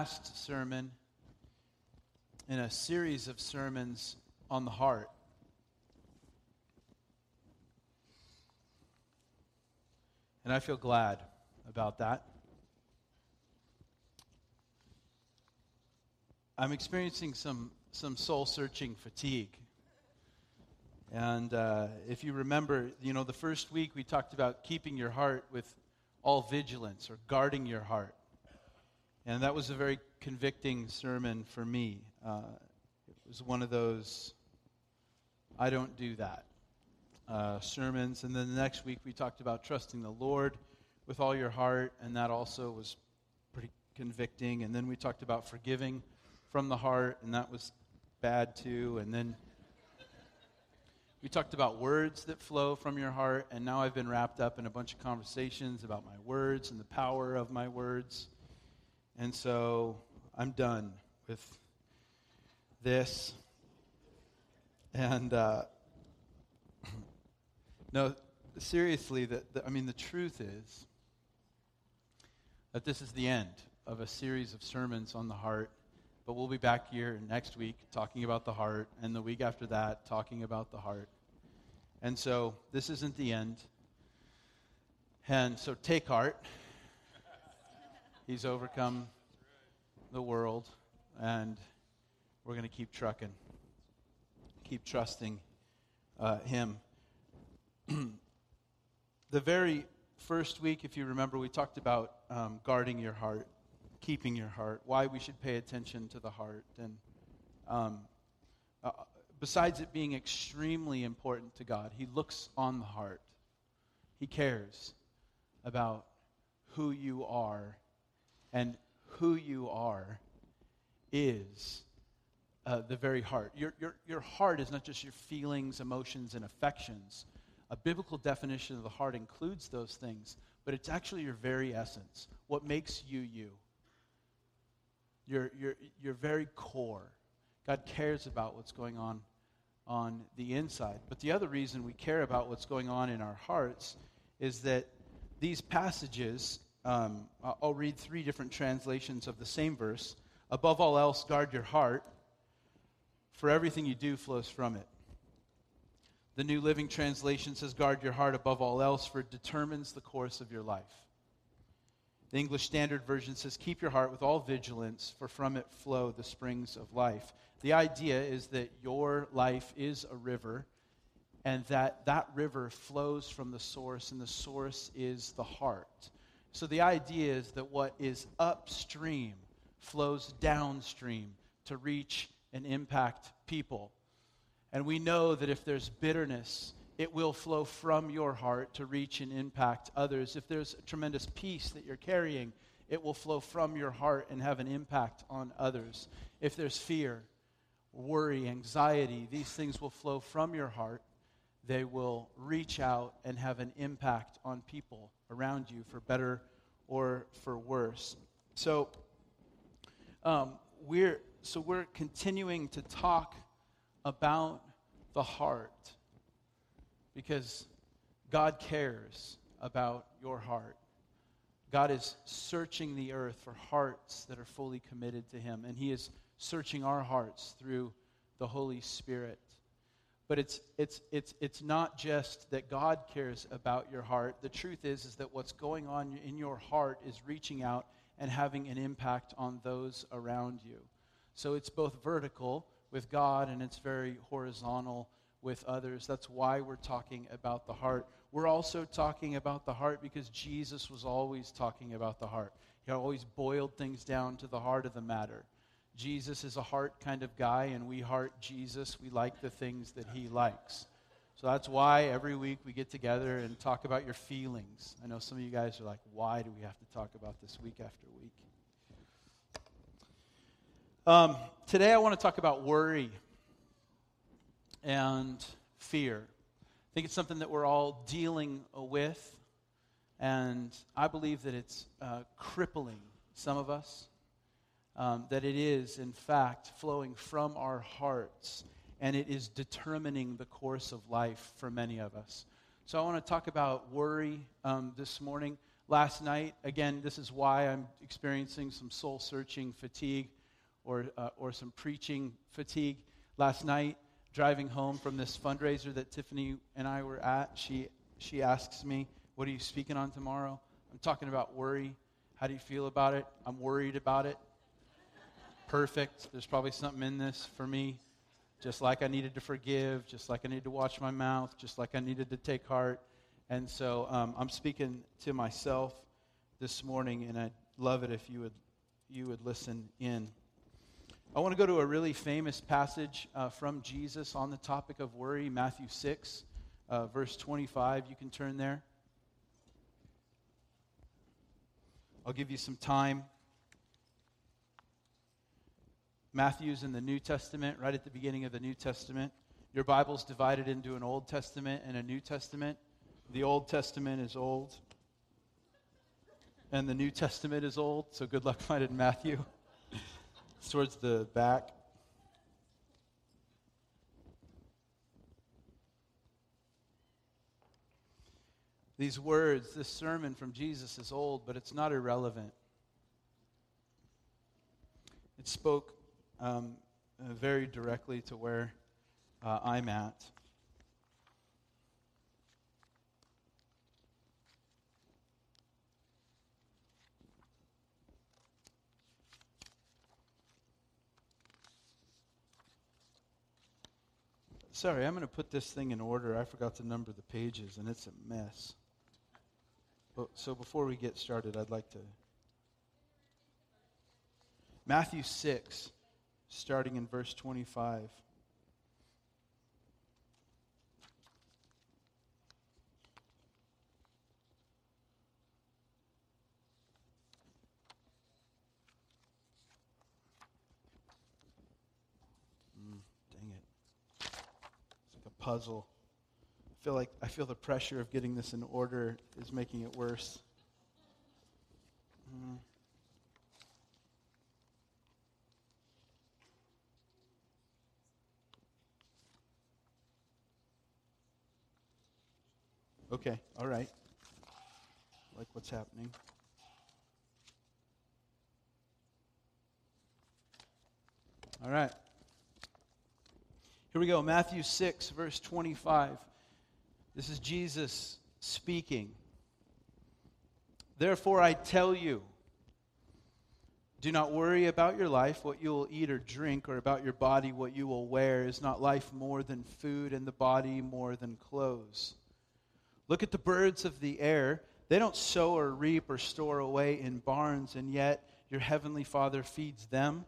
Last sermon in a series of sermons on the heart. And I feel glad about that. I'm experiencing some, some soul searching fatigue. And uh, if you remember, you know, the first week we talked about keeping your heart with all vigilance or guarding your heart. And that was a very convicting sermon for me. Uh, it was one of those, I don't do that uh, sermons. And then the next week we talked about trusting the Lord with all your heart, and that also was pretty convicting. And then we talked about forgiving from the heart, and that was bad too. And then we talked about words that flow from your heart, and now I've been wrapped up in a bunch of conversations about my words and the power of my words. And so I'm done with this. And uh, no, seriously, the, the, I mean, the truth is that this is the end of a series of sermons on the heart. But we'll be back here next week talking about the heart, and the week after that talking about the heart. And so this isn't the end. And so take heart. He's overcome the world, and we're going to keep trucking, keep trusting uh, Him. the very first week, if you remember, we talked about um, guarding your heart, keeping your heart, why we should pay attention to the heart. And um, uh, besides it being extremely important to God, He looks on the heart, He cares about who you are. And who you are is uh, the very heart. Your, your, your heart is not just your feelings, emotions, and affections a biblical definition of the heart includes those things, but it's actually your very essence, what makes you you. Your, your, your very core. God cares about what's going on on the inside. But the other reason we care about what's going on in our hearts is that these passages, um, I'll read three different translations of the same verse. Above all else, guard your heart, for everything you do flows from it. The New Living Translation says, Guard your heart above all else, for it determines the course of your life. The English Standard Version says, Keep your heart with all vigilance, for from it flow the springs of life. The idea is that your life is a river, and that that river flows from the source, and the source is the heart. So the idea is that what is upstream flows downstream to reach and impact people. And we know that if there's bitterness, it will flow from your heart to reach and impact others. If there's tremendous peace that you're carrying, it will flow from your heart and have an impact on others. If there's fear, worry, anxiety, these things will flow from your heart. They will reach out and have an impact on people around you for better or for worse. So, um, we're, so we're continuing to talk about the heart because God cares about your heart. God is searching the earth for hearts that are fully committed to Him, and He is searching our hearts through the Holy Spirit. But it's, it's, it's, it's not just that God cares about your heart. The truth is, is that what's going on in your heart is reaching out and having an impact on those around you. So it's both vertical, with God and it's very horizontal with others. That's why we're talking about the heart. We're also talking about the heart because Jesus was always talking about the heart. He always boiled things down to the heart of the matter. Jesus is a heart kind of guy, and we heart Jesus. We like the things that he likes. So that's why every week we get together and talk about your feelings. I know some of you guys are like, why do we have to talk about this week after week? Um, today I want to talk about worry and fear. I think it's something that we're all dealing with, and I believe that it's uh, crippling some of us. Um, that it is, in fact, flowing from our hearts, and it is determining the course of life for many of us. So, I want to talk about worry um, this morning. Last night, again, this is why I'm experiencing some soul searching fatigue or, uh, or some preaching fatigue. Last night, driving home from this fundraiser that Tiffany and I were at, she, she asks me, What are you speaking on tomorrow? I'm talking about worry. How do you feel about it? I'm worried about it. Perfect. There's probably something in this for me. Just like I needed to forgive, just like I needed to watch my mouth, just like I needed to take heart. And so um, I'm speaking to myself this morning, and I'd love it if you would, you would listen in. I want to go to a really famous passage uh, from Jesus on the topic of worry, Matthew 6, uh, verse 25. You can turn there. I'll give you some time. Matthew's in the New Testament, right at the beginning of the New Testament. Your Bible's divided into an Old Testament and a New Testament. The Old Testament is old, and the New Testament is old, so good luck finding Matthew. It's towards the back. These words, this sermon from Jesus is old, but it's not irrelevant. It spoke um, very directly to where uh, I'm at. Sorry, I'm going to put this thing in order. I forgot to number the pages, and it's a mess. But, so before we get started, I'd like to. Matthew 6, starting in verse 25. puzzle. I feel like I feel the pressure of getting this in order is making it worse. Mm. Okay, all right. Like what's happening. All right. Here we go Matthew 6, verse 25. This is Jesus speaking. Therefore, I tell you, do not worry about your life, what you will eat or drink, or about your body, what you will wear. Is not life more than food, and the body more than clothes? Look at the birds of the air. They don't sow or reap or store away in barns, and yet your heavenly Father feeds them.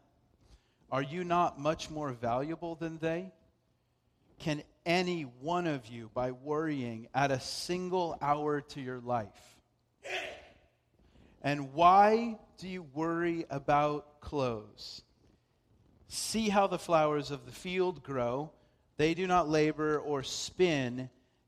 Are you not much more valuable than they? can any one of you, by worrying, add a single hour to your life? And why do you worry about clothes? See how the flowers of the field grow. They do not labor or spin.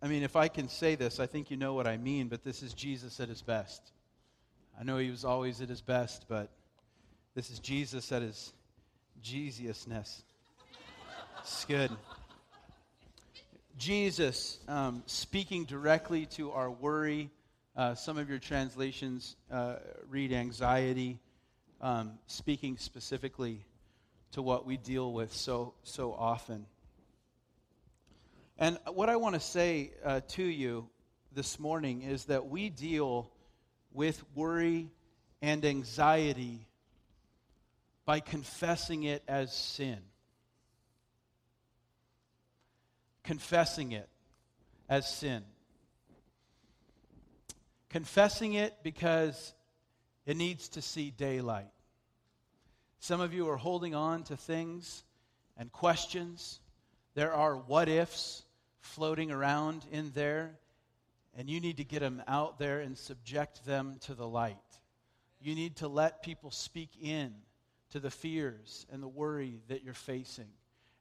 I mean, if I can say this, I think you know what I mean, but this is Jesus at his best. I know he was always at his best, but this is Jesus at his Jesusness. It's good. Jesus um, speaking directly to our worry. Uh, some of your translations uh, read anxiety, um, speaking specifically to what we deal with so, so often. And what I want to say uh, to you this morning is that we deal with worry and anxiety by confessing it as sin. Confessing it as sin. Confessing it because it needs to see daylight. Some of you are holding on to things and questions. There are what ifs floating around in there, and you need to get them out there and subject them to the light. You need to let people speak in to the fears and the worry that you're facing.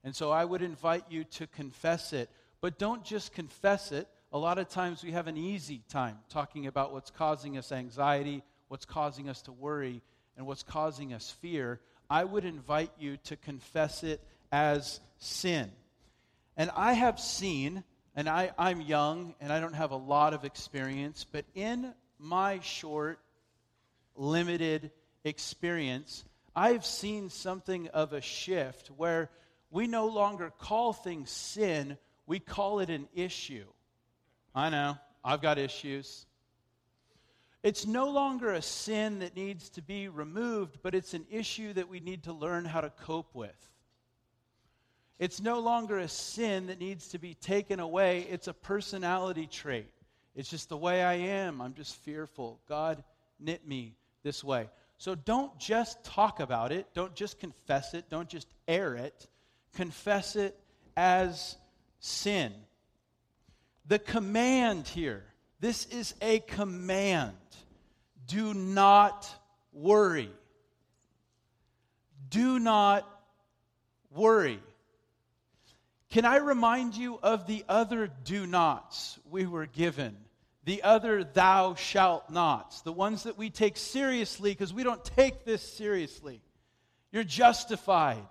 And so I would invite you to confess it, but don't just confess it. A lot of times we have an easy time talking about what's causing us anxiety, what's causing us to worry, and what's causing us fear. I would invite you to confess it as sin. And I have seen, and I, I'm young and I don't have a lot of experience, but in my short, limited experience, I've seen something of a shift where we no longer call things sin, we call it an issue. I know, I've got issues. It's no longer a sin that needs to be removed, but it's an issue that we need to learn how to cope with. It's no longer a sin that needs to be taken away. It's a personality trait. It's just the way I am. I'm just fearful. God knit me this way. So don't just talk about it. Don't just confess it. Don't just air it. Confess it as sin. The command here this is a command. Do not worry. Do not worry. Can I remind you of the other do nots we were given? The other thou shalt nots, the ones that we take seriously because we don't take this seriously. You're justified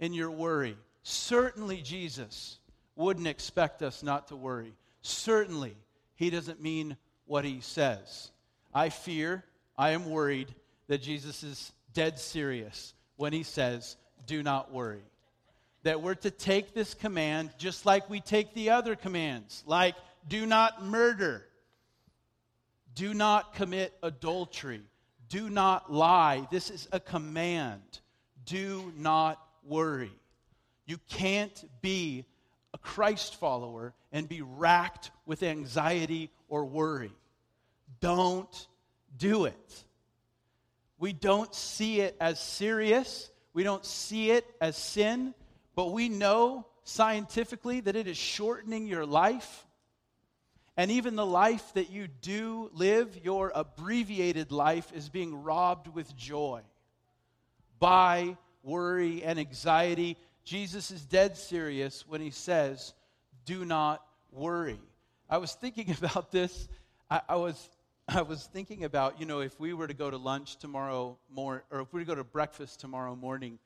in your worry. Certainly, Jesus wouldn't expect us not to worry. Certainly, he doesn't mean what he says. I fear, I am worried that Jesus is dead serious when he says, Do not worry that we're to take this command just like we take the other commands, like do not murder, do not commit adultery, do not lie. This is a command. Do not worry. You can't be a Christ follower and be racked with anxiety or worry. Don't do it. We don't see it as serious. We don't see it as sin but we know scientifically that it is shortening your life. And even the life that you do live, your abbreviated life, is being robbed with joy by worry and anxiety. Jesus is dead serious when he says, Do not worry. I was thinking about this. I, I was I was thinking about, you know, if we were to go to lunch tomorrow morning, or if we were to go to breakfast tomorrow morning,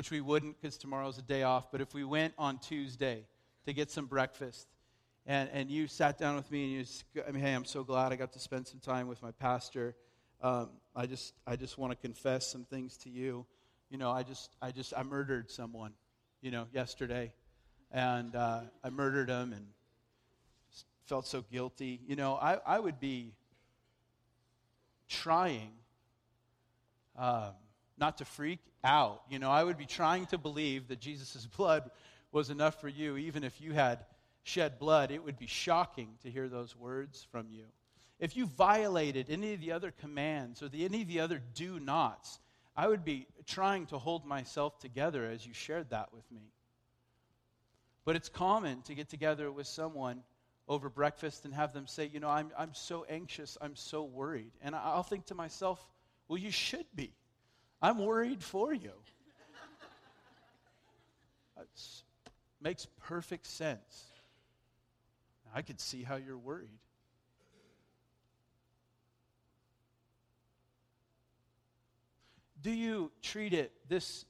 which we wouldn't because tomorrow's a day off, but if we went on Tuesday to get some breakfast, and, and you sat down with me and you, I mean, hey, I'm so glad I got to spend some time with my pastor. Um, I just, I just want to confess some things to you. You know, I just, I just, I murdered someone, you know, yesterday, and uh, I murdered him and felt so guilty. You know, I, I would be trying. Um, not to freak out. You know, I would be trying to believe that Jesus' blood was enough for you, even if you had shed blood. It would be shocking to hear those words from you. If you violated any of the other commands or the, any of the other do nots, I would be trying to hold myself together as you shared that with me. But it's common to get together with someone over breakfast and have them say, You know, I'm, I'm so anxious, I'm so worried. And I'll think to myself, Well, you should be. I'm worried for you. It makes perfect sense. I, could see how you're worried. Do you treat it this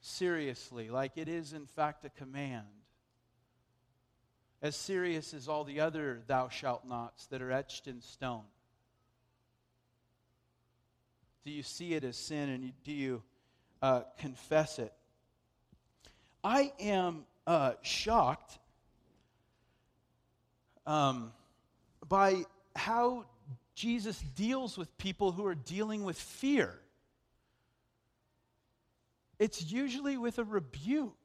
seriously, like it is, in fact, a command? As serious as all the other thou shalt nots that are etched in stone? Do you see it as sin and do you uh, confess it? I am uh, shocked um, by how Jesus deals with people who are dealing with fear. It's usually with a rebuke.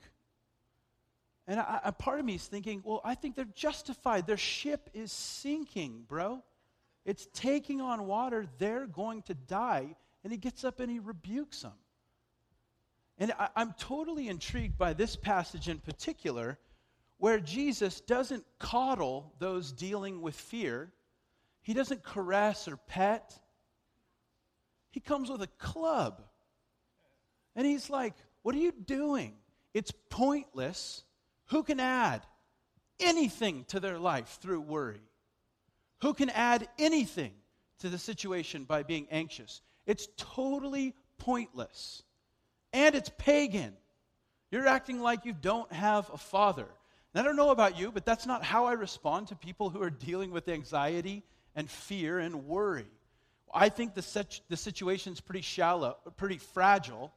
And a part of me is thinking, well, I think they're justified. Their ship is sinking, bro. It's taking on water. They're going to die. And he gets up and he rebukes them. And I, I'm totally intrigued by this passage in particular, where Jesus doesn't coddle those dealing with fear, he doesn't caress or pet. He comes with a club. And he's like, What are you doing? It's pointless. Who can add anything to their life through worry? Who can add anything to the situation by being anxious? It's totally pointless and it's pagan. You're acting like you don't have a father. And I don't know about you, but that's not how I respond to people who are dealing with anxiety and fear and worry. I think the, situ- the situation's pretty shallow, pretty fragile.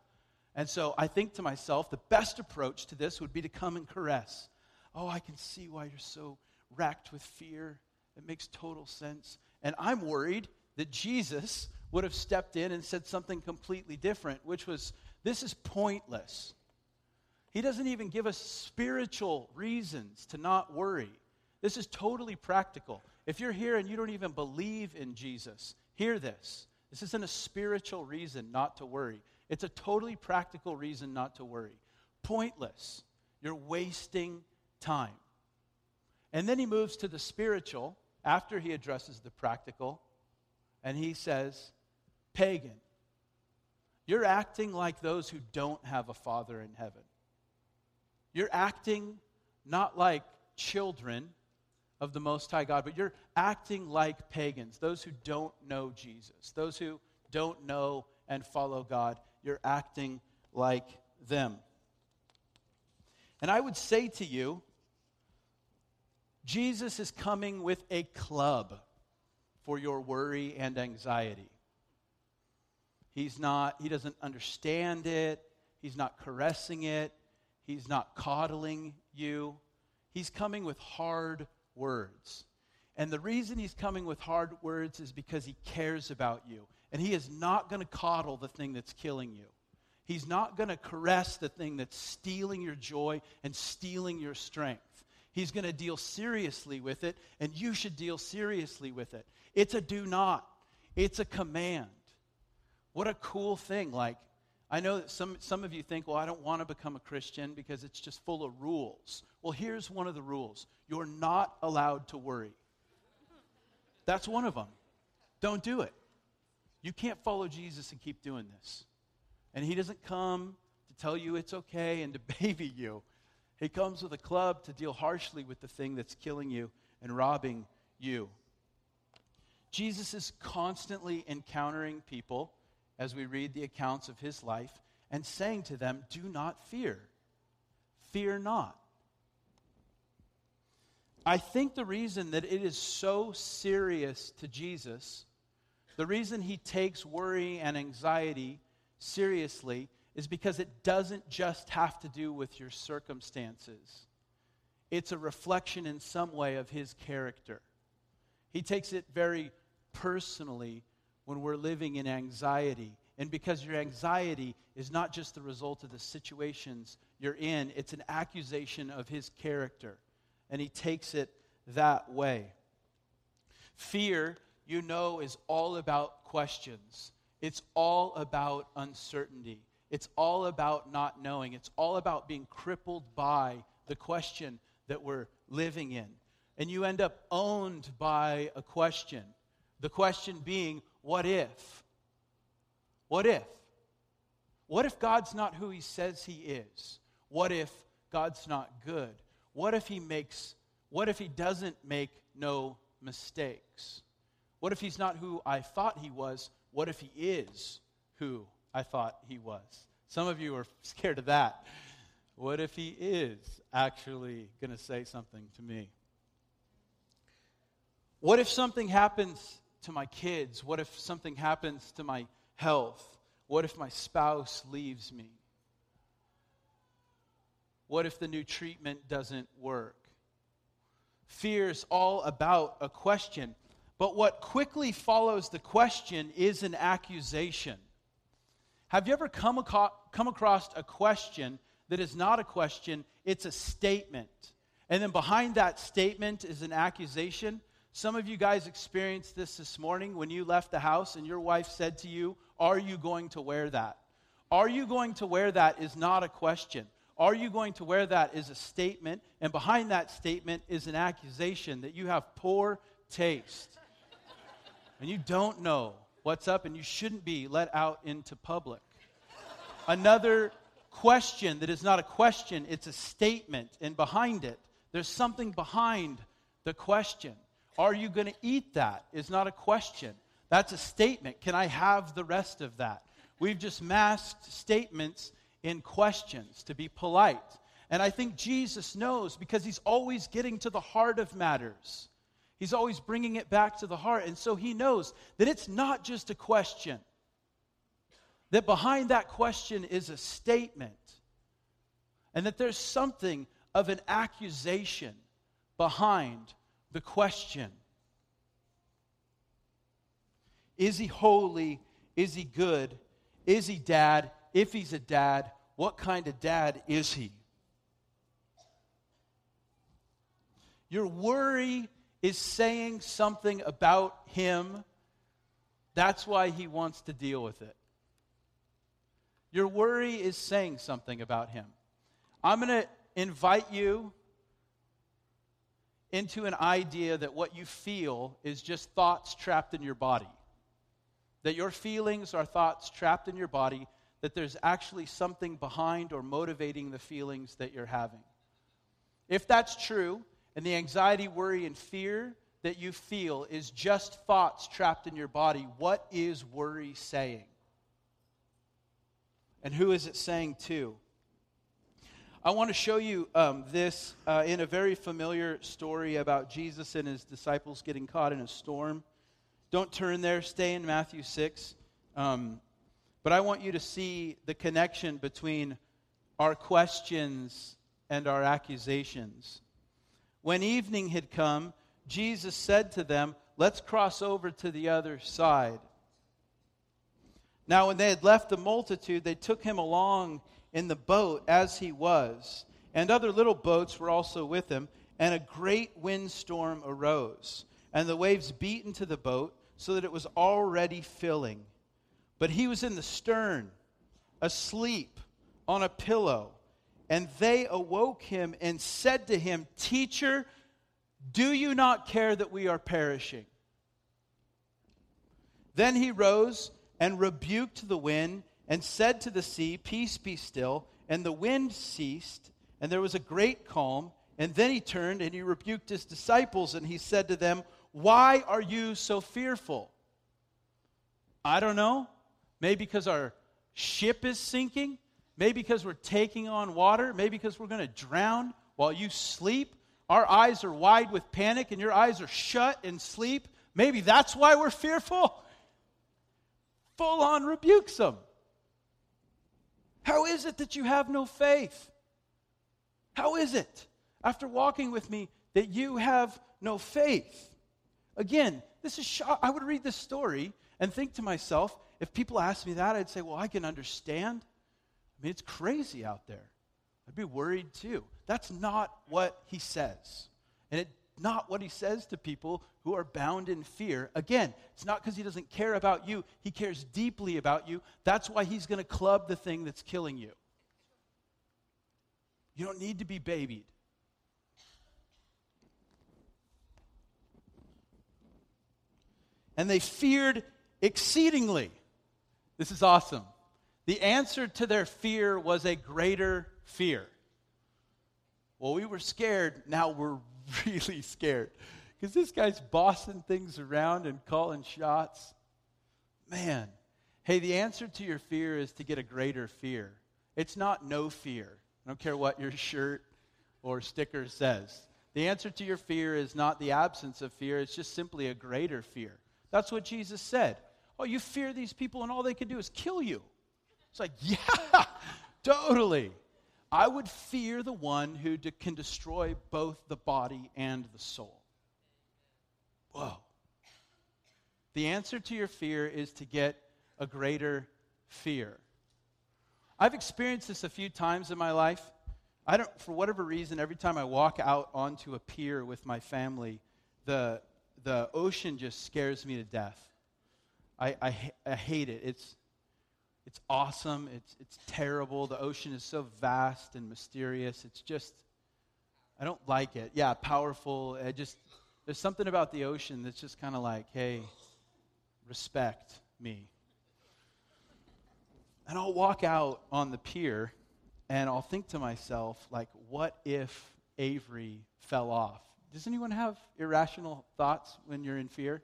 And so I think to myself, the best approach to this would be to come and caress. Oh, I can see why you're so racked with fear. It makes total sense. And I'm worried that Jesus would have stepped in and said something completely different, which was, this is pointless. He doesn't even give us spiritual reasons to not worry. This is totally practical. If you're here and you don't even believe in Jesus, hear this. This isn't a spiritual reason not to worry, it's a totally practical reason not to worry. Pointless. You're wasting time. And then he moves to the spiritual after he addresses the practical, and he says, Pagan. You're acting like those who don't have a father in heaven. You're acting not like children of the Most High God, but you're acting like pagans, those who don't know Jesus, those who don't know and follow God. You're acting like them. And I would say to you, Jesus is coming with a club for your worry and anxiety. He's not, he doesn't understand it. He's not caressing it. He's not coddling you. He's coming with hard words. And the reason he's coming with hard words is because he cares about you. And he is not going to coddle the thing that's killing you. He's not going to caress the thing that's stealing your joy and stealing your strength. He's going to deal seriously with it, and you should deal seriously with it. It's a do not, it's a command. What a cool thing. Like, I know that some, some of you think, well, I don't want to become a Christian because it's just full of rules. Well, here's one of the rules you're not allowed to worry. That's one of them. Don't do it. You can't follow Jesus and keep doing this. And he doesn't come to tell you it's okay and to baby you. He comes with a club to deal harshly with the thing that's killing you and robbing you. Jesus is constantly encountering people as we read the accounts of his life and saying to them, Do not fear. Fear not. I think the reason that it is so serious to Jesus, the reason he takes worry and anxiety seriously, is because it doesn't just have to do with your circumstances. It's a reflection in some way of his character. He takes it very personally when we're living in anxiety. And because your anxiety is not just the result of the situations you're in, it's an accusation of his character. And he takes it that way. Fear, you know, is all about questions, it's all about uncertainty, it's all about not knowing, it's all about being crippled by the question that we're living in. And you end up owned by a question. The question being, what if? What if? What if God's not who he says he is? What if God's not good? What if he makes What if he doesn't make no mistakes? What if he's not who I thought he was? What if he is who I thought he was? Some of you are scared of that. What if he is actually going to say something to me? What if something happens to my kids? What if something happens to my health? What if my spouse leaves me? What if the new treatment doesn't work? Fear is all about a question. But what quickly follows the question is an accusation. Have you ever come, aco- come across a question that is not a question, it's a statement? And then behind that statement is an accusation. Some of you guys experienced this this morning when you left the house and your wife said to you, Are you going to wear that? Are you going to wear that is not a question. Are you going to wear that is a statement, and behind that statement is an accusation that you have poor taste. and you don't know what's up, and you shouldn't be let out into public. Another question that is not a question, it's a statement, and behind it, there's something behind the question. Are you going to eat that? Is not a question. That's a statement. Can I have the rest of that? We've just masked statements in questions to be polite. And I think Jesus knows because he's always getting to the heart of matters. He's always bringing it back to the heart. And so he knows that it's not just a question, that behind that question is a statement, and that there's something of an accusation behind the question Is he holy? Is he good? Is he dad? If he's a dad, what kind of dad is he? Your worry is saying something about him. That's why he wants to deal with it. Your worry is saying something about him. I'm going to invite you into an idea that what you feel is just thoughts trapped in your body. That your feelings are thoughts trapped in your body, that there's actually something behind or motivating the feelings that you're having. If that's true, and the anxiety, worry, and fear that you feel is just thoughts trapped in your body, what is worry saying? And who is it saying to? I want to show you um, this uh, in a very familiar story about Jesus and his disciples getting caught in a storm. Don't turn there, stay in Matthew 6. Um, but I want you to see the connection between our questions and our accusations. When evening had come, Jesus said to them, Let's cross over to the other side. Now, when they had left the multitude, they took him along in the boat as he was, and other little boats were also with him, and a great windstorm arose, and the waves beat into the boat so that it was already filling. But he was in the stern, asleep on a pillow. And they awoke him and said to him, Teacher, do you not care that we are perishing? Then he rose and rebuked the wind and said to the sea, Peace be still. And the wind ceased, and there was a great calm. And then he turned and he rebuked his disciples, and he said to them, Why are you so fearful? I don't know. Maybe because our ship is sinking. Maybe because we're taking on water. Maybe because we're going to drown while you sleep. Our eyes are wide with panic, and your eyes are shut in sleep. Maybe that's why we're fearful. Full on rebukes them. How is it that you have no faith? How is it, after walking with me, that you have no faith? Again, this is. I would read this story and think to myself, if people asked me that, I'd say, well, I can understand. I mean, it's crazy out there. I'd be worried too. That's not what he says. And it not what he says to people who are bound in fear. Again, it's not because he doesn't care about you, he cares deeply about you. That's why he's going to club the thing that's killing you. You don't need to be babied. And they feared exceedingly. This is awesome. The answer to their fear was a greater fear. Well, we were scared, now we're really scared because this guy's bossing things around and calling shots. Man, hey, the answer to your fear is to get a greater fear. It's not no fear. I don't care what your shirt or sticker says. The answer to your fear is not the absence of fear, it's just simply a greater fear. That's what Jesus said. Oh, you fear these people, and all they can do is kill you. It's like, yeah, totally. I would fear the one who can destroy both the body and the soul. Whoa. The answer to your fear is to get a greater fear. I've experienced this a few times in my life. I don't, for whatever reason, every time I walk out onto a pier with my family, the, the ocean just scares me to death. I, I, I hate it. It's, it's awesome. It's, it's terrible. The ocean is so vast and mysterious. It's just, I don't like it. Yeah, powerful. I just, there's something about the ocean that's just kind of like, hey, respect me. And I'll walk out on the pier and I'll think to myself, like, what if Avery fell off? Does anyone have irrational thoughts when you're in fear?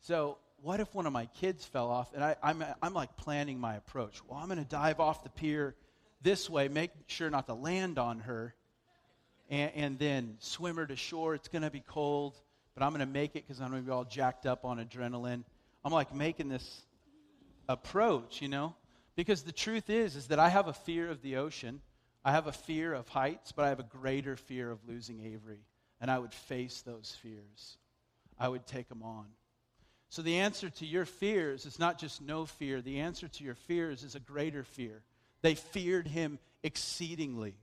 So, what if one of my kids fell off? And I, I'm, I'm like planning my approach. Well, I'm going to dive off the pier this way, make sure not to land on her, and, and then swim her to shore. It's going to be cold, but I'm going to make it because I'm going to be all jacked up on adrenaline. I'm like making this approach, you know? Because the truth is, is that I have a fear of the ocean. I have a fear of heights, but I have a greater fear of losing Avery. And I would face those fears. I would take them on. So the answer to your fears is not just no fear. The answer to your fears is a greater fear. They feared him exceedingly.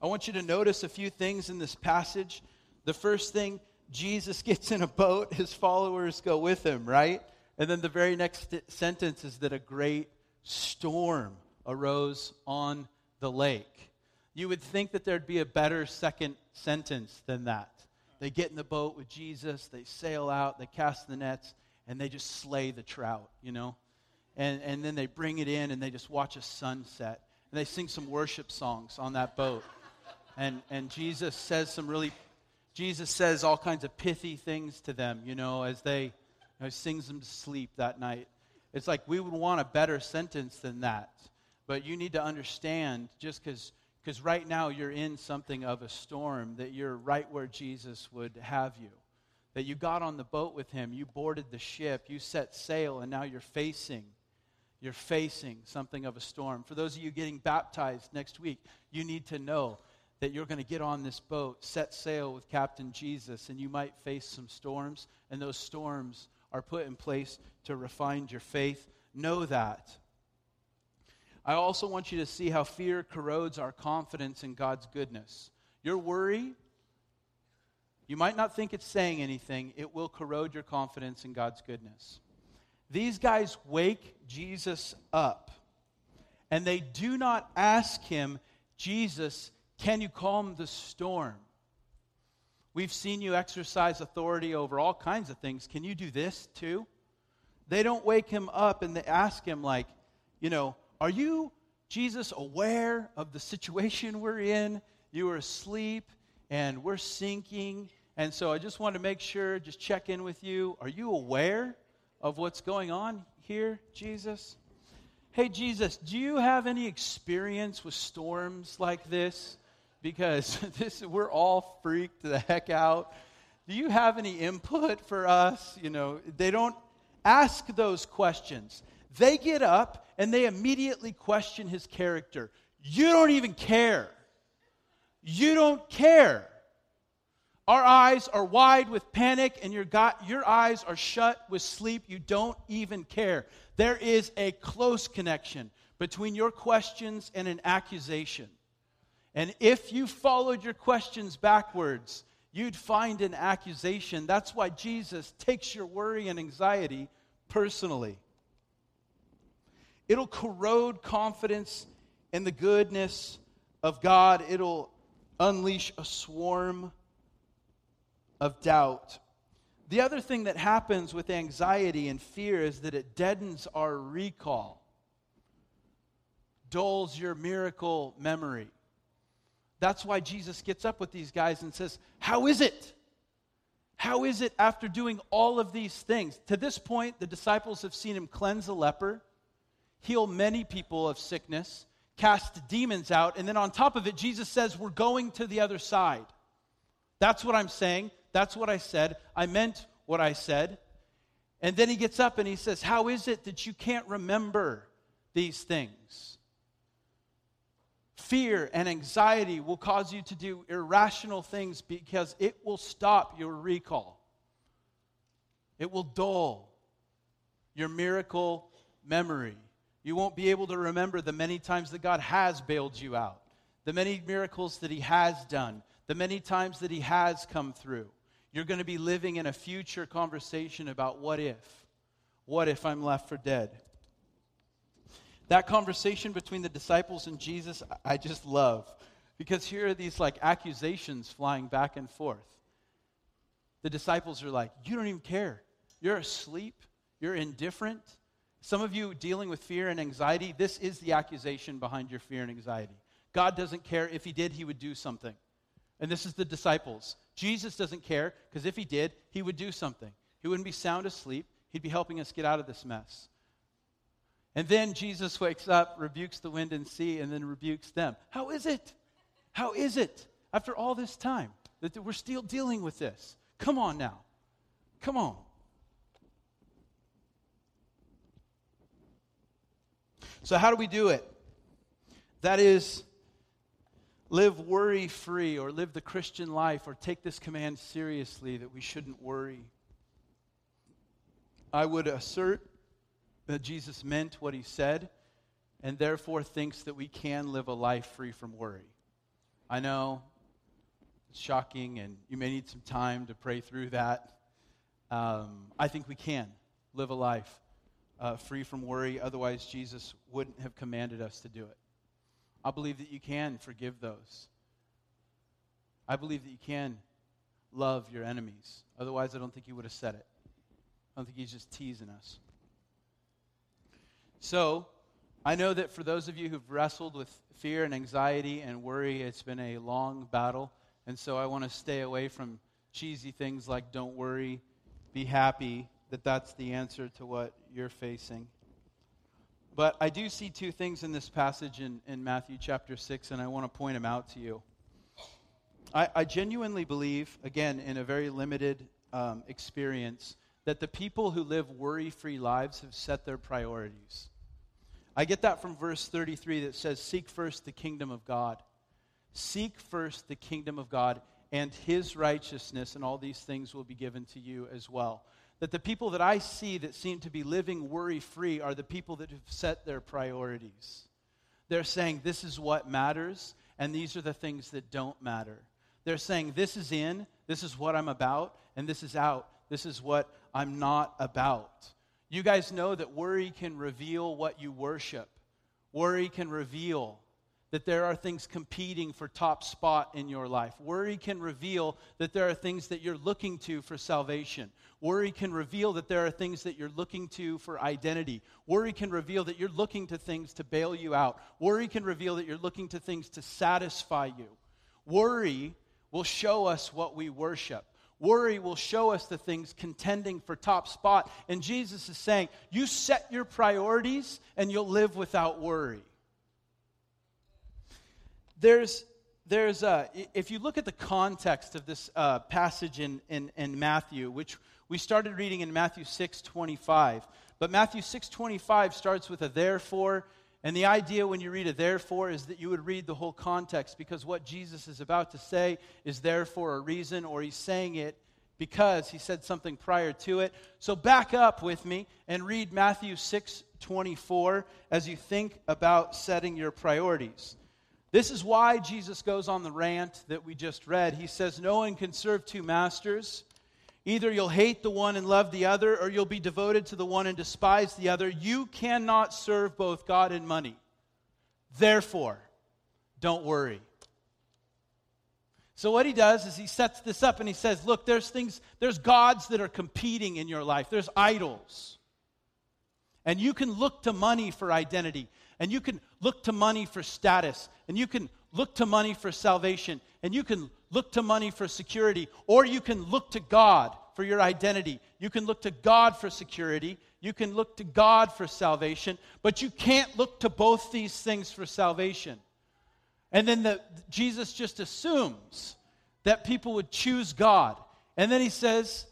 I want you to notice a few things in this passage. The first thing, Jesus gets in a boat, his followers go with him, right? And then the very next sentence is that a great storm arose on the lake. You would think that there'd be a better second sentence than that. They get in the boat with Jesus, they sail out, they cast the nets, and they just slay the trout, you know? And, and then they bring it in and they just watch a sunset. And they sing some worship songs on that boat. And, and Jesus says some really, Jesus says all kinds of pithy things to them, you know, as they, you know, sings them to sleep that night. It's like we would want a better sentence than that. But you need to understand just because because right now you're in something of a storm, that you're right where Jesus would have you. That you got on the boat with him, you boarded the ship, you set sail, and now you're facing, you're facing something of a storm. For those of you getting baptized next week, you need to know that you're going to get on this boat, set sail with Captain Jesus, and you might face some storms, and those storms are put in place to refine your faith. Know that. I also want you to see how fear corrodes our confidence in God's goodness. Your worry, you might not think it's saying anything, it will corrode your confidence in God's goodness. These guys wake Jesus up, and they do not ask him, Jesus, can you calm the storm? We've seen you exercise authority over all kinds of things. Can you do this too? They don't wake him up and they ask him, like, you know, are you, Jesus, aware of the situation we're in? You are asleep and we're sinking. And so I just want to make sure, just check in with you. Are you aware of what's going on here, Jesus? Hey, Jesus, do you have any experience with storms like this? Because this, we're all freaked the heck out. Do you have any input for us? You know, they don't ask those questions. They get up and they immediately question his character. You don't even care. You don't care. Our eyes are wide with panic, and your, your eyes are shut with sleep. You don't even care. There is a close connection between your questions and an accusation. And if you followed your questions backwards, you'd find an accusation. That's why Jesus takes your worry and anxiety personally. It'll corrode confidence in the goodness of God. It'll unleash a swarm of doubt. The other thing that happens with anxiety and fear is that it deadens our recall, dulls your miracle memory. That's why Jesus gets up with these guys and says, How is it? How is it after doing all of these things? To this point, the disciples have seen him cleanse a leper, heal many people of sickness, cast demons out, and then on top of it, Jesus says, We're going to the other side. That's what I'm saying. That's what I said. I meant what I said. And then he gets up and he says, How is it that you can't remember these things? Fear and anxiety will cause you to do irrational things because it will stop your recall. It will dull your miracle memory. You won't be able to remember the many times that God has bailed you out, the many miracles that He has done, the many times that He has come through. You're going to be living in a future conversation about what if. What if I'm left for dead? That conversation between the disciples and Jesus, I just love because here are these like accusations flying back and forth. The disciples are like, You don't even care. You're asleep. You're indifferent. Some of you dealing with fear and anxiety, this is the accusation behind your fear and anxiety. God doesn't care. If He did, He would do something. And this is the disciples. Jesus doesn't care because if He did, He would do something. He wouldn't be sound asleep, He'd be helping us get out of this mess. And then Jesus wakes up, rebukes the wind and sea, and then rebukes them. How is it? How is it after all this time that we're still dealing with this? Come on now. Come on. So, how do we do it? That is, live worry free or live the Christian life or take this command seriously that we shouldn't worry. I would assert that Jesus meant what he said and therefore thinks that we can live a life free from worry. I know it's shocking and you may need some time to pray through that. Um, I think we can live a life uh, free from worry, otherwise, Jesus wouldn't have commanded us to do it. I believe that you can forgive those. I believe that you can love your enemies. Otherwise, I don't think he would have said it. I don't think he's just teasing us. So, I know that for those of you who've wrestled with fear and anxiety and worry, it's been a long battle. And so I want to stay away from cheesy things like don't worry, be happy, that that's the answer to what you're facing. But I do see two things in this passage in, in Matthew chapter 6, and I want to point them out to you. I, I genuinely believe, again, in a very limited um, experience, that the people who live worry free lives have set their priorities. I get that from verse 33 that says, Seek first the kingdom of God. Seek first the kingdom of God and his righteousness, and all these things will be given to you as well. That the people that I see that seem to be living worry free are the people that have set their priorities. They're saying, This is what matters, and these are the things that don't matter. They're saying, This is in, this is what I'm about, and this is out, this is what I'm not about. You guys know that worry can reveal what you worship. Worry can reveal that there are things competing for top spot in your life. Worry can reveal that there are things that you're looking to for salvation. Worry can reveal that there are things that you're looking to for identity. Worry can reveal that you're looking to things to bail you out. Worry can reveal that you're looking to things to satisfy you. Worry will show us what we worship. Worry will show us the things contending for top spot. And Jesus is saying, You set your priorities and you'll live without worry. There's, there's a, if you look at the context of this uh, passage in, in, in Matthew, which we started reading in Matthew 6 25, but Matthew 6 25 starts with a therefore. And the idea when you read a therefore is that you would read the whole context because what Jesus is about to say is there for a reason, or he's saying it because he said something prior to it. So back up with me and read Matthew 6 24 as you think about setting your priorities. This is why Jesus goes on the rant that we just read. He says, No one can serve two masters. Either you'll hate the one and love the other, or you'll be devoted to the one and despise the other. You cannot serve both God and money. Therefore, don't worry. So, what he does is he sets this up and he says, Look, there's things, there's gods that are competing in your life, there's idols. And you can look to money for identity, and you can look to money for status, and you can look to money for salvation, and you can look to money for security, or you can look to God for your identity. You can look to God for security. You can look to God for salvation, but you can't look to both these things for salvation. And then the, Jesus just assumes that people would choose God. And then he says,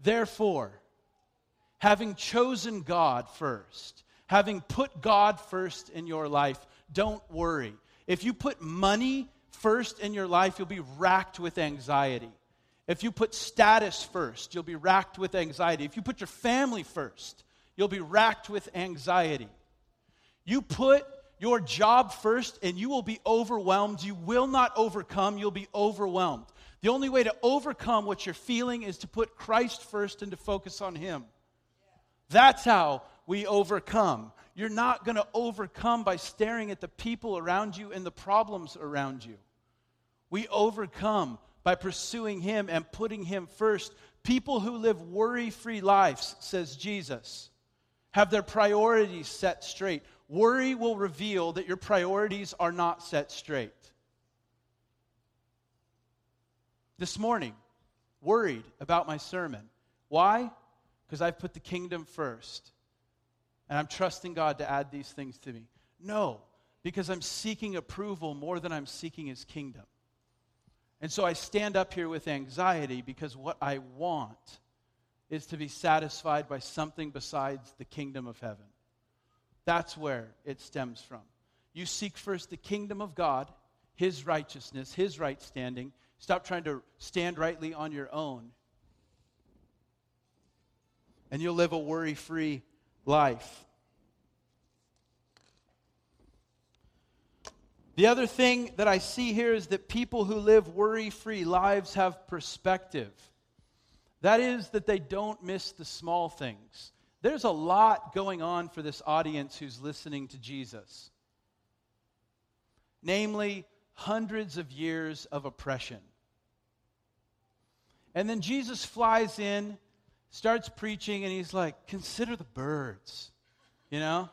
Therefore, having chosen God first, having put God first in your life, don't worry. If you put money first in your life, you'll be racked with anxiety. If you put status first, you'll be racked with anxiety. If you put your family first, you'll be racked with anxiety. You put your job first and you will be overwhelmed. You will not overcome, you'll be overwhelmed. The only way to overcome what you're feeling is to put Christ first and to focus on Him. That's how we overcome. You're not going to overcome by staring at the people around you and the problems around you. We overcome by pursuing Him and putting Him first. People who live worry free lives, says Jesus, have their priorities set straight. Worry will reveal that your priorities are not set straight. This morning, worried about my sermon. Why? Because I've put the kingdom first. And I'm trusting God to add these things to me. No, because I'm seeking approval more than I'm seeking his kingdom. And so I stand up here with anxiety because what I want is to be satisfied by something besides the kingdom of heaven. That's where it stems from. You seek first the kingdom of God, his righteousness, his right standing. Stop trying to stand rightly on your own. And you'll live a worry free life. The other thing that I see here is that people who live worry free lives have perspective. That is, that they don't miss the small things. There's a lot going on for this audience who's listening to Jesus. Namely, hundreds of years of oppression. And then Jesus flies in, starts preaching, and he's like, Consider the birds. You know?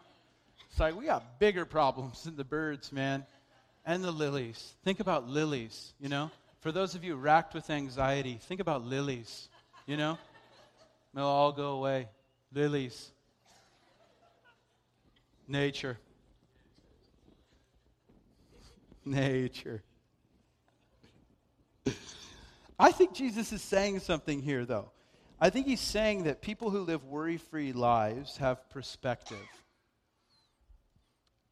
It's like, we got bigger problems than the birds, man and the lilies. Think about lilies, you know? For those of you racked with anxiety, think about lilies, you know? They'll all go away. Lilies. Nature. Nature. I think Jesus is saying something here, though. I think he's saying that people who live worry free lives have perspective.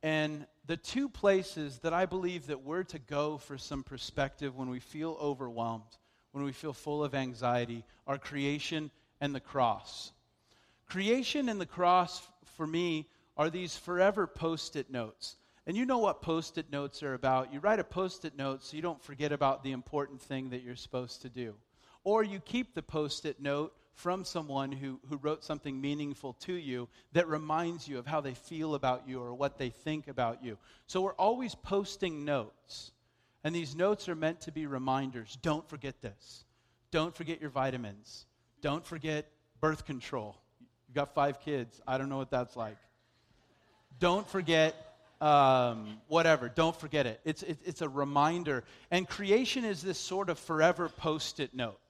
And the two places that I believe that we're to go for some perspective when we feel overwhelmed, when we feel full of anxiety, are creation and the cross. Creation and the cross, for me, are these forever post it notes. And you know what post it notes are about. You write a post it note so you don't forget about the important thing that you're supposed to do. Or you keep the post it note from someone who, who wrote something meaningful to you that reminds you of how they feel about you or what they think about you. So we're always posting notes. And these notes are meant to be reminders. Don't forget this. Don't forget your vitamins. Don't forget birth control. You've got five kids. I don't know what that's like. Don't forget um, whatever. Don't forget it. It's, it, it's a reminder. And creation is this sort of forever post it note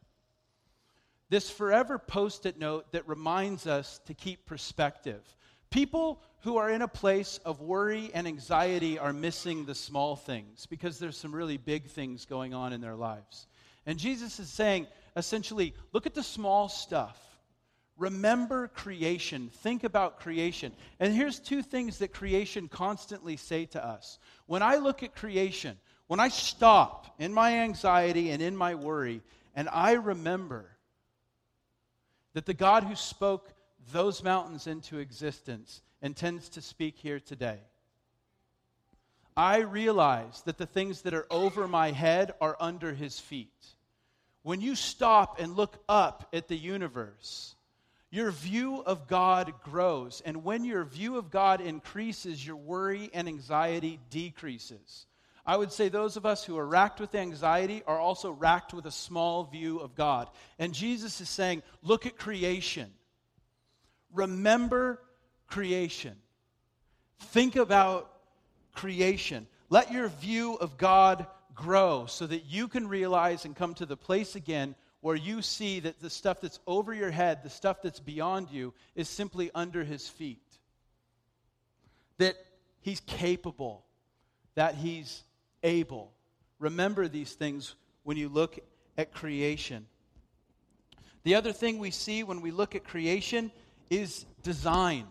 this forever post it note that reminds us to keep perspective. People who are in a place of worry and anxiety are missing the small things because there's some really big things going on in their lives. And Jesus is saying, essentially, look at the small stuff. Remember creation. Think about creation. And here's two things that creation constantly say to us. When I look at creation, when I stop in my anxiety and in my worry, and I remember that the God who spoke those mountains into existence intends to speak here today. I realize that the things that are over my head are under his feet. When you stop and look up at the universe, your view of God grows. And when your view of God increases, your worry and anxiety decreases. I would say those of us who are racked with anxiety are also racked with a small view of God. And Jesus is saying, look at creation. Remember creation. Think about creation. Let your view of God grow so that you can realize and come to the place again where you see that the stuff that's over your head, the stuff that's beyond you, is simply under his feet. That he's capable, that he's able. Remember these things when you look at creation. The other thing we see when we look at creation is design.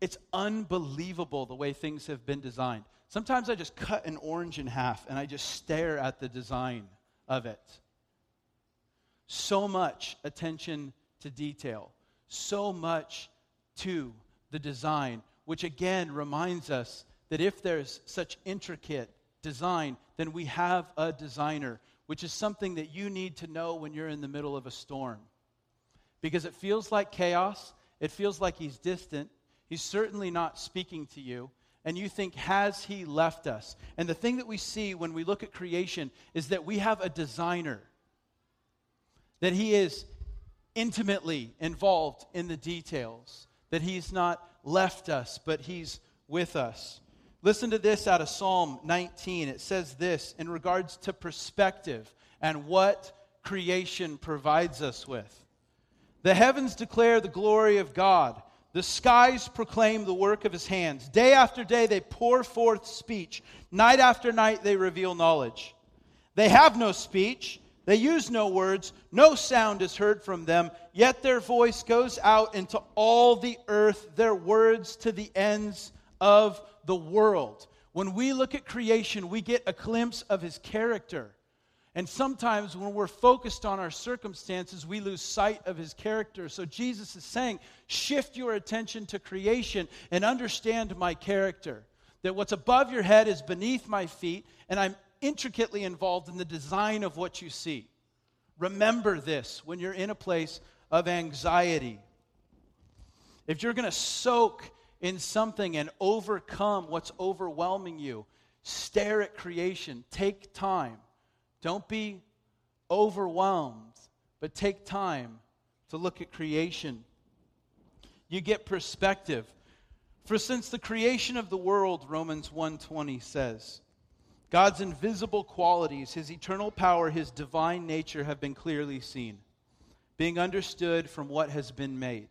It's unbelievable the way things have been designed. Sometimes I just cut an orange in half and I just stare at the design of it. So much attention to detail, so much to the design, which again reminds us that if there's such intricate design, then we have a designer, which is something that you need to know when you're in the middle of a storm. Because it feels like chaos, it feels like he's distant, he's certainly not speaking to you. And you think, has he left us? And the thing that we see when we look at creation is that we have a designer, that he is intimately involved in the details, that he's not left us, but he's with us. Listen to this out of Psalm 19. It says this in regards to perspective and what creation provides us with. The heavens declare the glory of God. The skies proclaim the work of his hands. Day after day they pour forth speech. Night after night they reveal knowledge. They have no speech. They use no words. No sound is heard from them. Yet their voice goes out into all the earth, their words to the ends of the world. When we look at creation, we get a glimpse of his character. And sometimes when we're focused on our circumstances, we lose sight of his character. So Jesus is saying, shift your attention to creation and understand my character. That what's above your head is beneath my feet, and I'm intricately involved in the design of what you see. Remember this when you're in a place of anxiety. If you're going to soak in something and overcome what's overwhelming you. Stare at creation. Take time. Don't be overwhelmed, but take time to look at creation. You get perspective. For since the creation of the world, Romans 1:20 says, God's invisible qualities, his eternal power, his divine nature have been clearly seen, being understood from what has been made,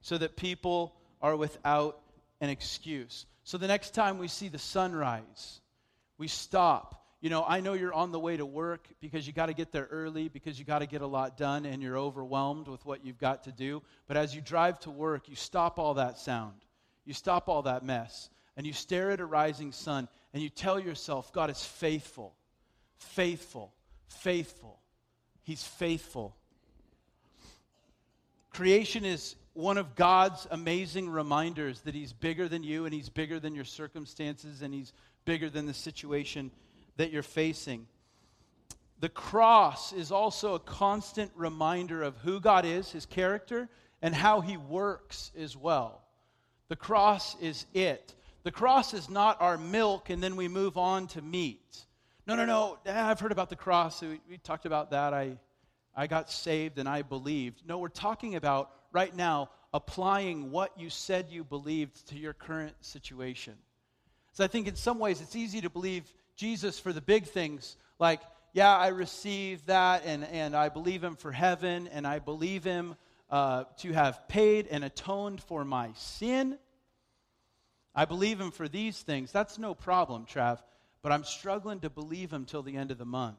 so that people are without an excuse. So the next time we see the sunrise, we stop. You know, I know you're on the way to work because you got to get there early because you got to get a lot done and you're overwhelmed with what you've got to do. But as you drive to work, you stop all that sound. You stop all that mess and you stare at a rising sun and you tell yourself, God is faithful, faithful, faithful. He's faithful. Creation is one of God's amazing reminders that He's bigger than you and He's bigger than your circumstances and He's bigger than the situation that you're facing. The cross is also a constant reminder of who God is, His character, and how He works as well. The cross is it. The cross is not our milk and then we move on to meat. No, no, no. Eh, I've heard about the cross. We, we talked about that. I, I got saved and I believed. No, we're talking about right now applying what you said you believed to your current situation. So I think in some ways it's easy to believe Jesus for the big things, like, yeah, I receive that and, and I believe him for heaven and I believe him uh, to have paid and atoned for my sin. I believe him for these things. That's no problem, Trav, but I'm struggling to believe him till the end of the month.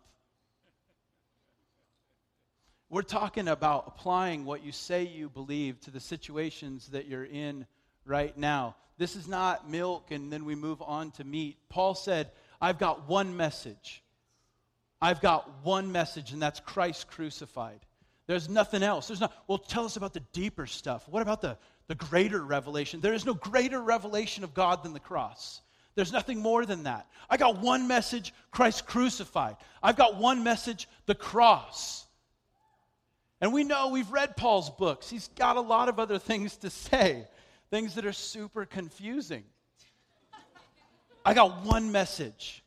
We're talking about applying what you say you believe to the situations that you're in right now. This is not milk and then we move on to meat. Paul said, I've got one message. I've got one message, and that's Christ crucified. There's nothing else. There's not, well, tell us about the deeper stuff. What about the, the greater revelation? There is no greater revelation of God than the cross. There's nothing more than that. I got one message, Christ crucified. I've got one message, the cross. And we know we've read Paul's books. He's got a lot of other things to say, things that are super confusing. I got one message.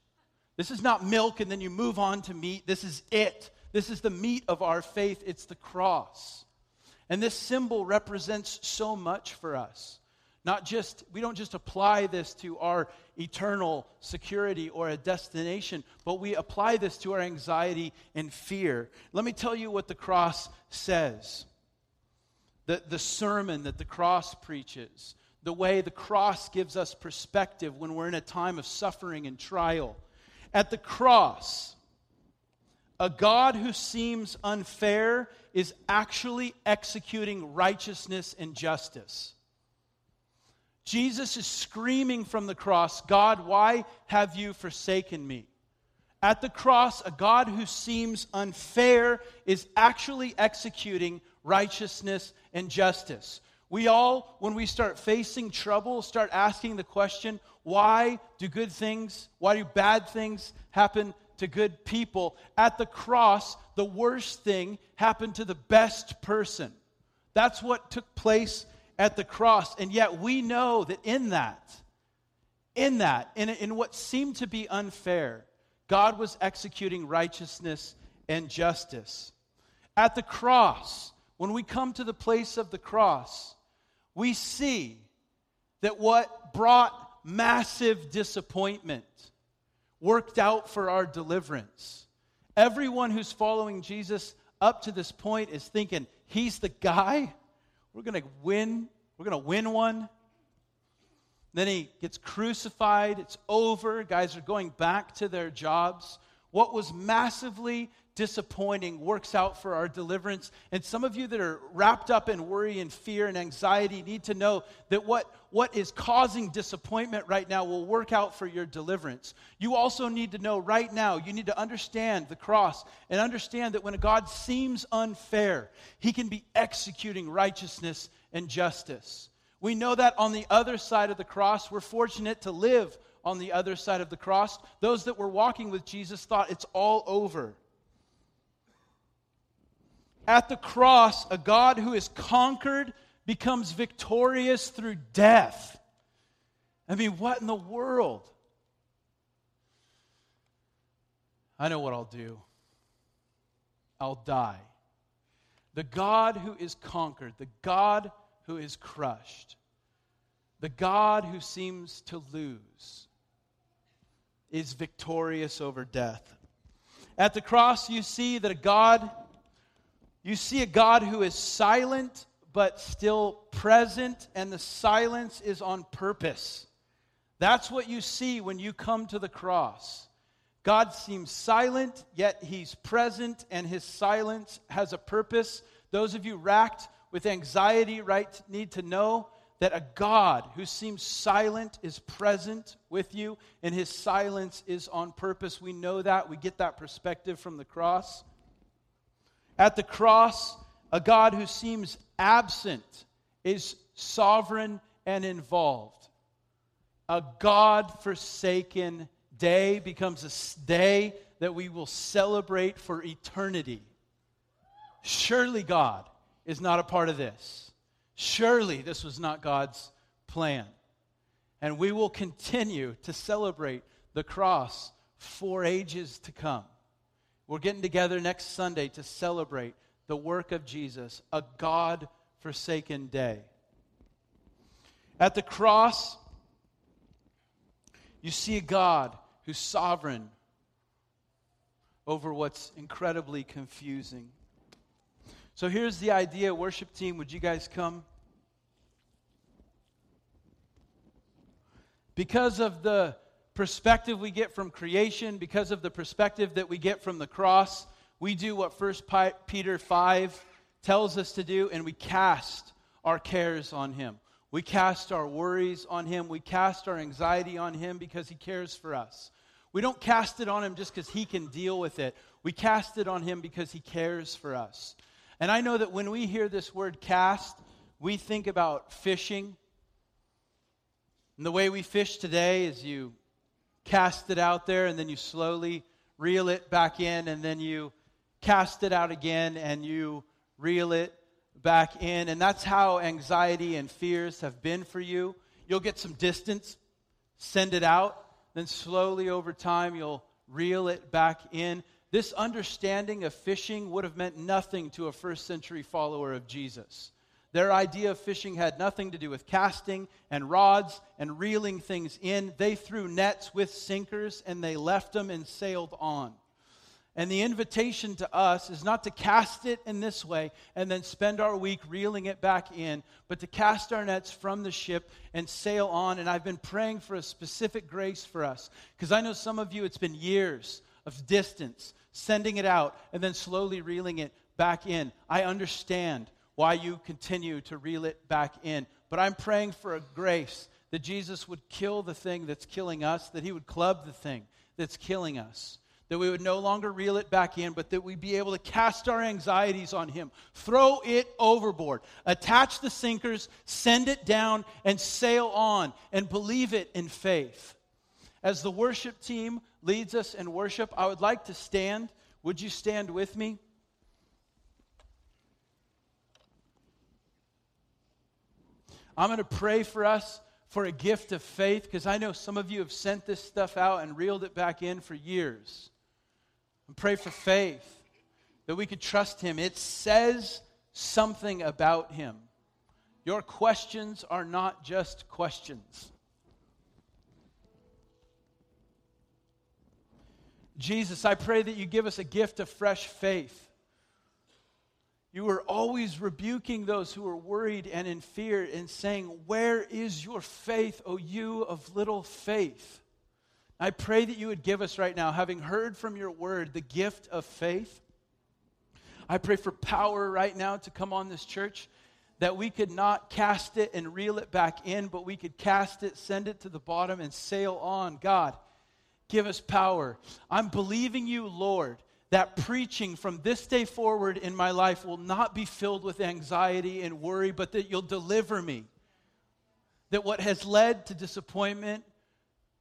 This is not milk and then you move on to meat. This is it. This is the meat of our faith. It's the cross. And this symbol represents so much for us. Not just, we don't just apply this to our eternal security or a destination, but we apply this to our anxiety and fear. Let me tell you what the cross says. The, the sermon that the cross preaches, the way the cross gives us perspective when we're in a time of suffering and trial. At the cross, a God who seems unfair is actually executing righteousness and justice. Jesus is screaming from the cross, God, why have you forsaken me? At the cross, a God who seems unfair is actually executing righteousness and justice. We all, when we start facing trouble, start asking the question why do good things, why do bad things happen to good people? At the cross, the worst thing happened to the best person. That's what took place at the cross. And yet we know that in that, in that, in, in what seemed to be unfair, God was executing righteousness and justice. At the cross, when we come to the place of the cross, we see that what brought massive disappointment worked out for our deliverance. Everyone who's following Jesus up to this point is thinking, he's the guy we're going to win. We're going to win one. Then he gets crucified. It's over. Guys are going back to their jobs. What was massively disappointing works out for our deliverance. And some of you that are wrapped up in worry and fear and anxiety need to know that what, what is causing disappointment right now will work out for your deliverance. You also need to know right now, you need to understand the cross and understand that when God seems unfair, he can be executing righteousness and justice. We know that on the other side of the cross, we're fortunate to live on the other side of the cross. Those that were walking with Jesus thought it's all over. At the cross, a God who is conquered becomes victorious through death. I mean, what in the world? I know what I'll do. I'll die. The God who is conquered, the God who is crushed, the God who seems to lose, is victorious over death. At the cross, you see that a God you see a God who is silent but still present, and the silence is on purpose. That's what you see when you come to the cross. God seems silent, yet he's present, and his silence has a purpose. Those of you racked with anxiety, right, need to know that a God who seems silent is present with you, and his silence is on purpose. We know that. We get that perspective from the cross. At the cross, a God who seems absent is sovereign and involved. A God forsaken day becomes a day that we will celebrate for eternity. Surely God is not a part of this. Surely this was not God's plan. And we will continue to celebrate the cross for ages to come. We're getting together next Sunday to celebrate the work of Jesus, a God forsaken day. At the cross, you see a God who's sovereign over what's incredibly confusing. So here's the idea, worship team. Would you guys come? Because of the perspective we get from creation, because of the perspective that we get from the cross, we do what 1 Peter 5 tells us to do, and we cast our cares on Him. We cast our worries on Him. We cast our anxiety on Him because He cares for us. We don't cast it on Him just because He can deal with it. We cast it on Him because He cares for us. And I know that when we hear this word cast, we think about fishing. And the way we fish today is you cast it out there, and then you slowly reel it back in, and then you cast it out again, and you reel it back in. And that's how anxiety and fears have been for you. You'll get some distance, send it out, then slowly over time, you'll reel it back in. This understanding of fishing would have meant nothing to a first century follower of Jesus. Their idea of fishing had nothing to do with casting and rods and reeling things in. They threw nets with sinkers and they left them and sailed on. And the invitation to us is not to cast it in this way and then spend our week reeling it back in, but to cast our nets from the ship and sail on. And I've been praying for a specific grace for us because I know some of you, it's been years of distance, sending it out and then slowly reeling it back in. I understand why you continue to reel it back in, but I'm praying for a grace that Jesus would kill the thing that's killing us, that he would club the thing that's killing us that we would no longer reel it back in, but that we'd be able to cast our anxieties on Him, throw it overboard, attach the sinkers, send it down, and sail on and believe it in faith. As the worship team leads us in worship, I would like to stand. Would you stand with me? I'm going to pray for us for a gift of faith because I know some of you have sent this stuff out and reeled it back in for years and pray for faith that we could trust Him. It says something about Him. Your questions are not just questions. Jesus, I pray that you give us a gift of fresh faith. You are always rebuking those who are worried and in fear and saying, Where is your faith, O you of little faith? I pray that you would give us right now, having heard from your word, the gift of faith. I pray for power right now to come on this church, that we could not cast it and reel it back in, but we could cast it, send it to the bottom, and sail on. God, give us power. I'm believing you, Lord, that preaching from this day forward in my life will not be filled with anxiety and worry, but that you'll deliver me. That what has led to disappointment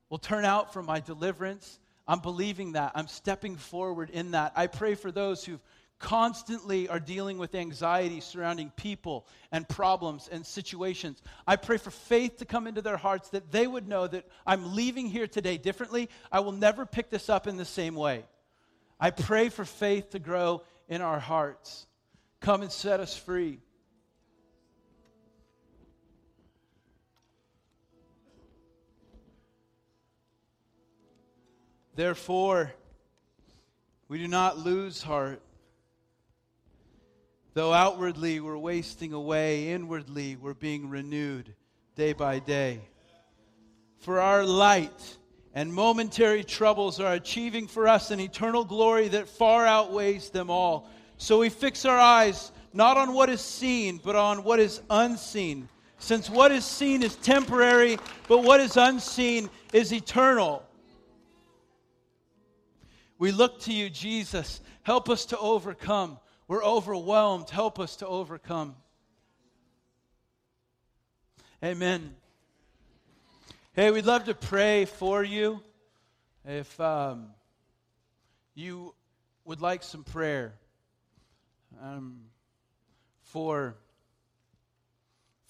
will turn out for my deliverance. I'm believing that. I'm stepping forward in that. I pray for those who constantly are dealing with anxiety surrounding people and problems and situations. I pray for faith to come into their hearts that they would know that I'm leaving here today differently. I will never pick this up in the same way. I pray for faith to grow in our hearts. Come and set us free. Therefore, we do not lose heart. Though outwardly we're wasting away, inwardly we're being renewed day by day. For our light and momentary troubles are achieving for us an eternal glory that far outweighs them all. So we fix our eyes not on what is seen, but on what is unseen. Since what is seen is temporary, but what is unseen is eternal. We look to you, Jesus. Help us to overcome. We're overwhelmed. Help us to overcome. Amen. Hey, we'd love to pray for you. If um, you would like some prayer um, for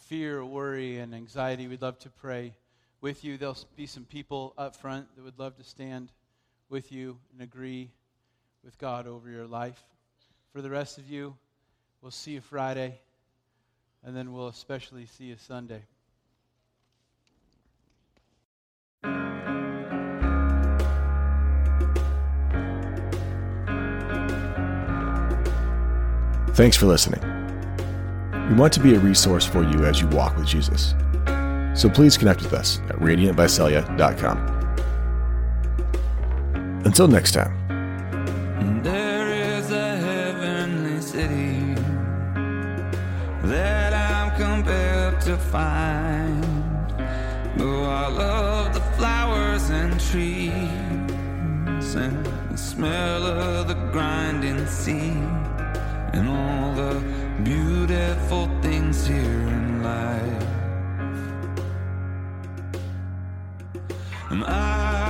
fear, worry, and anxiety, we'd love to pray with you. There'll be some people up front that would love to stand with you and agree with God over your life. For the rest of you, we'll see you Friday, and then we'll especially see you Sunday. Thanks for listening. We want to be a resource for you as you walk with Jesus. So please connect with us at radiantvisalia.com. Until next time. There is a heavenly city that I'm compelled to find. Though I love the flowers and trees and the smell of the grinding sea and all the beautiful things here in life. And I,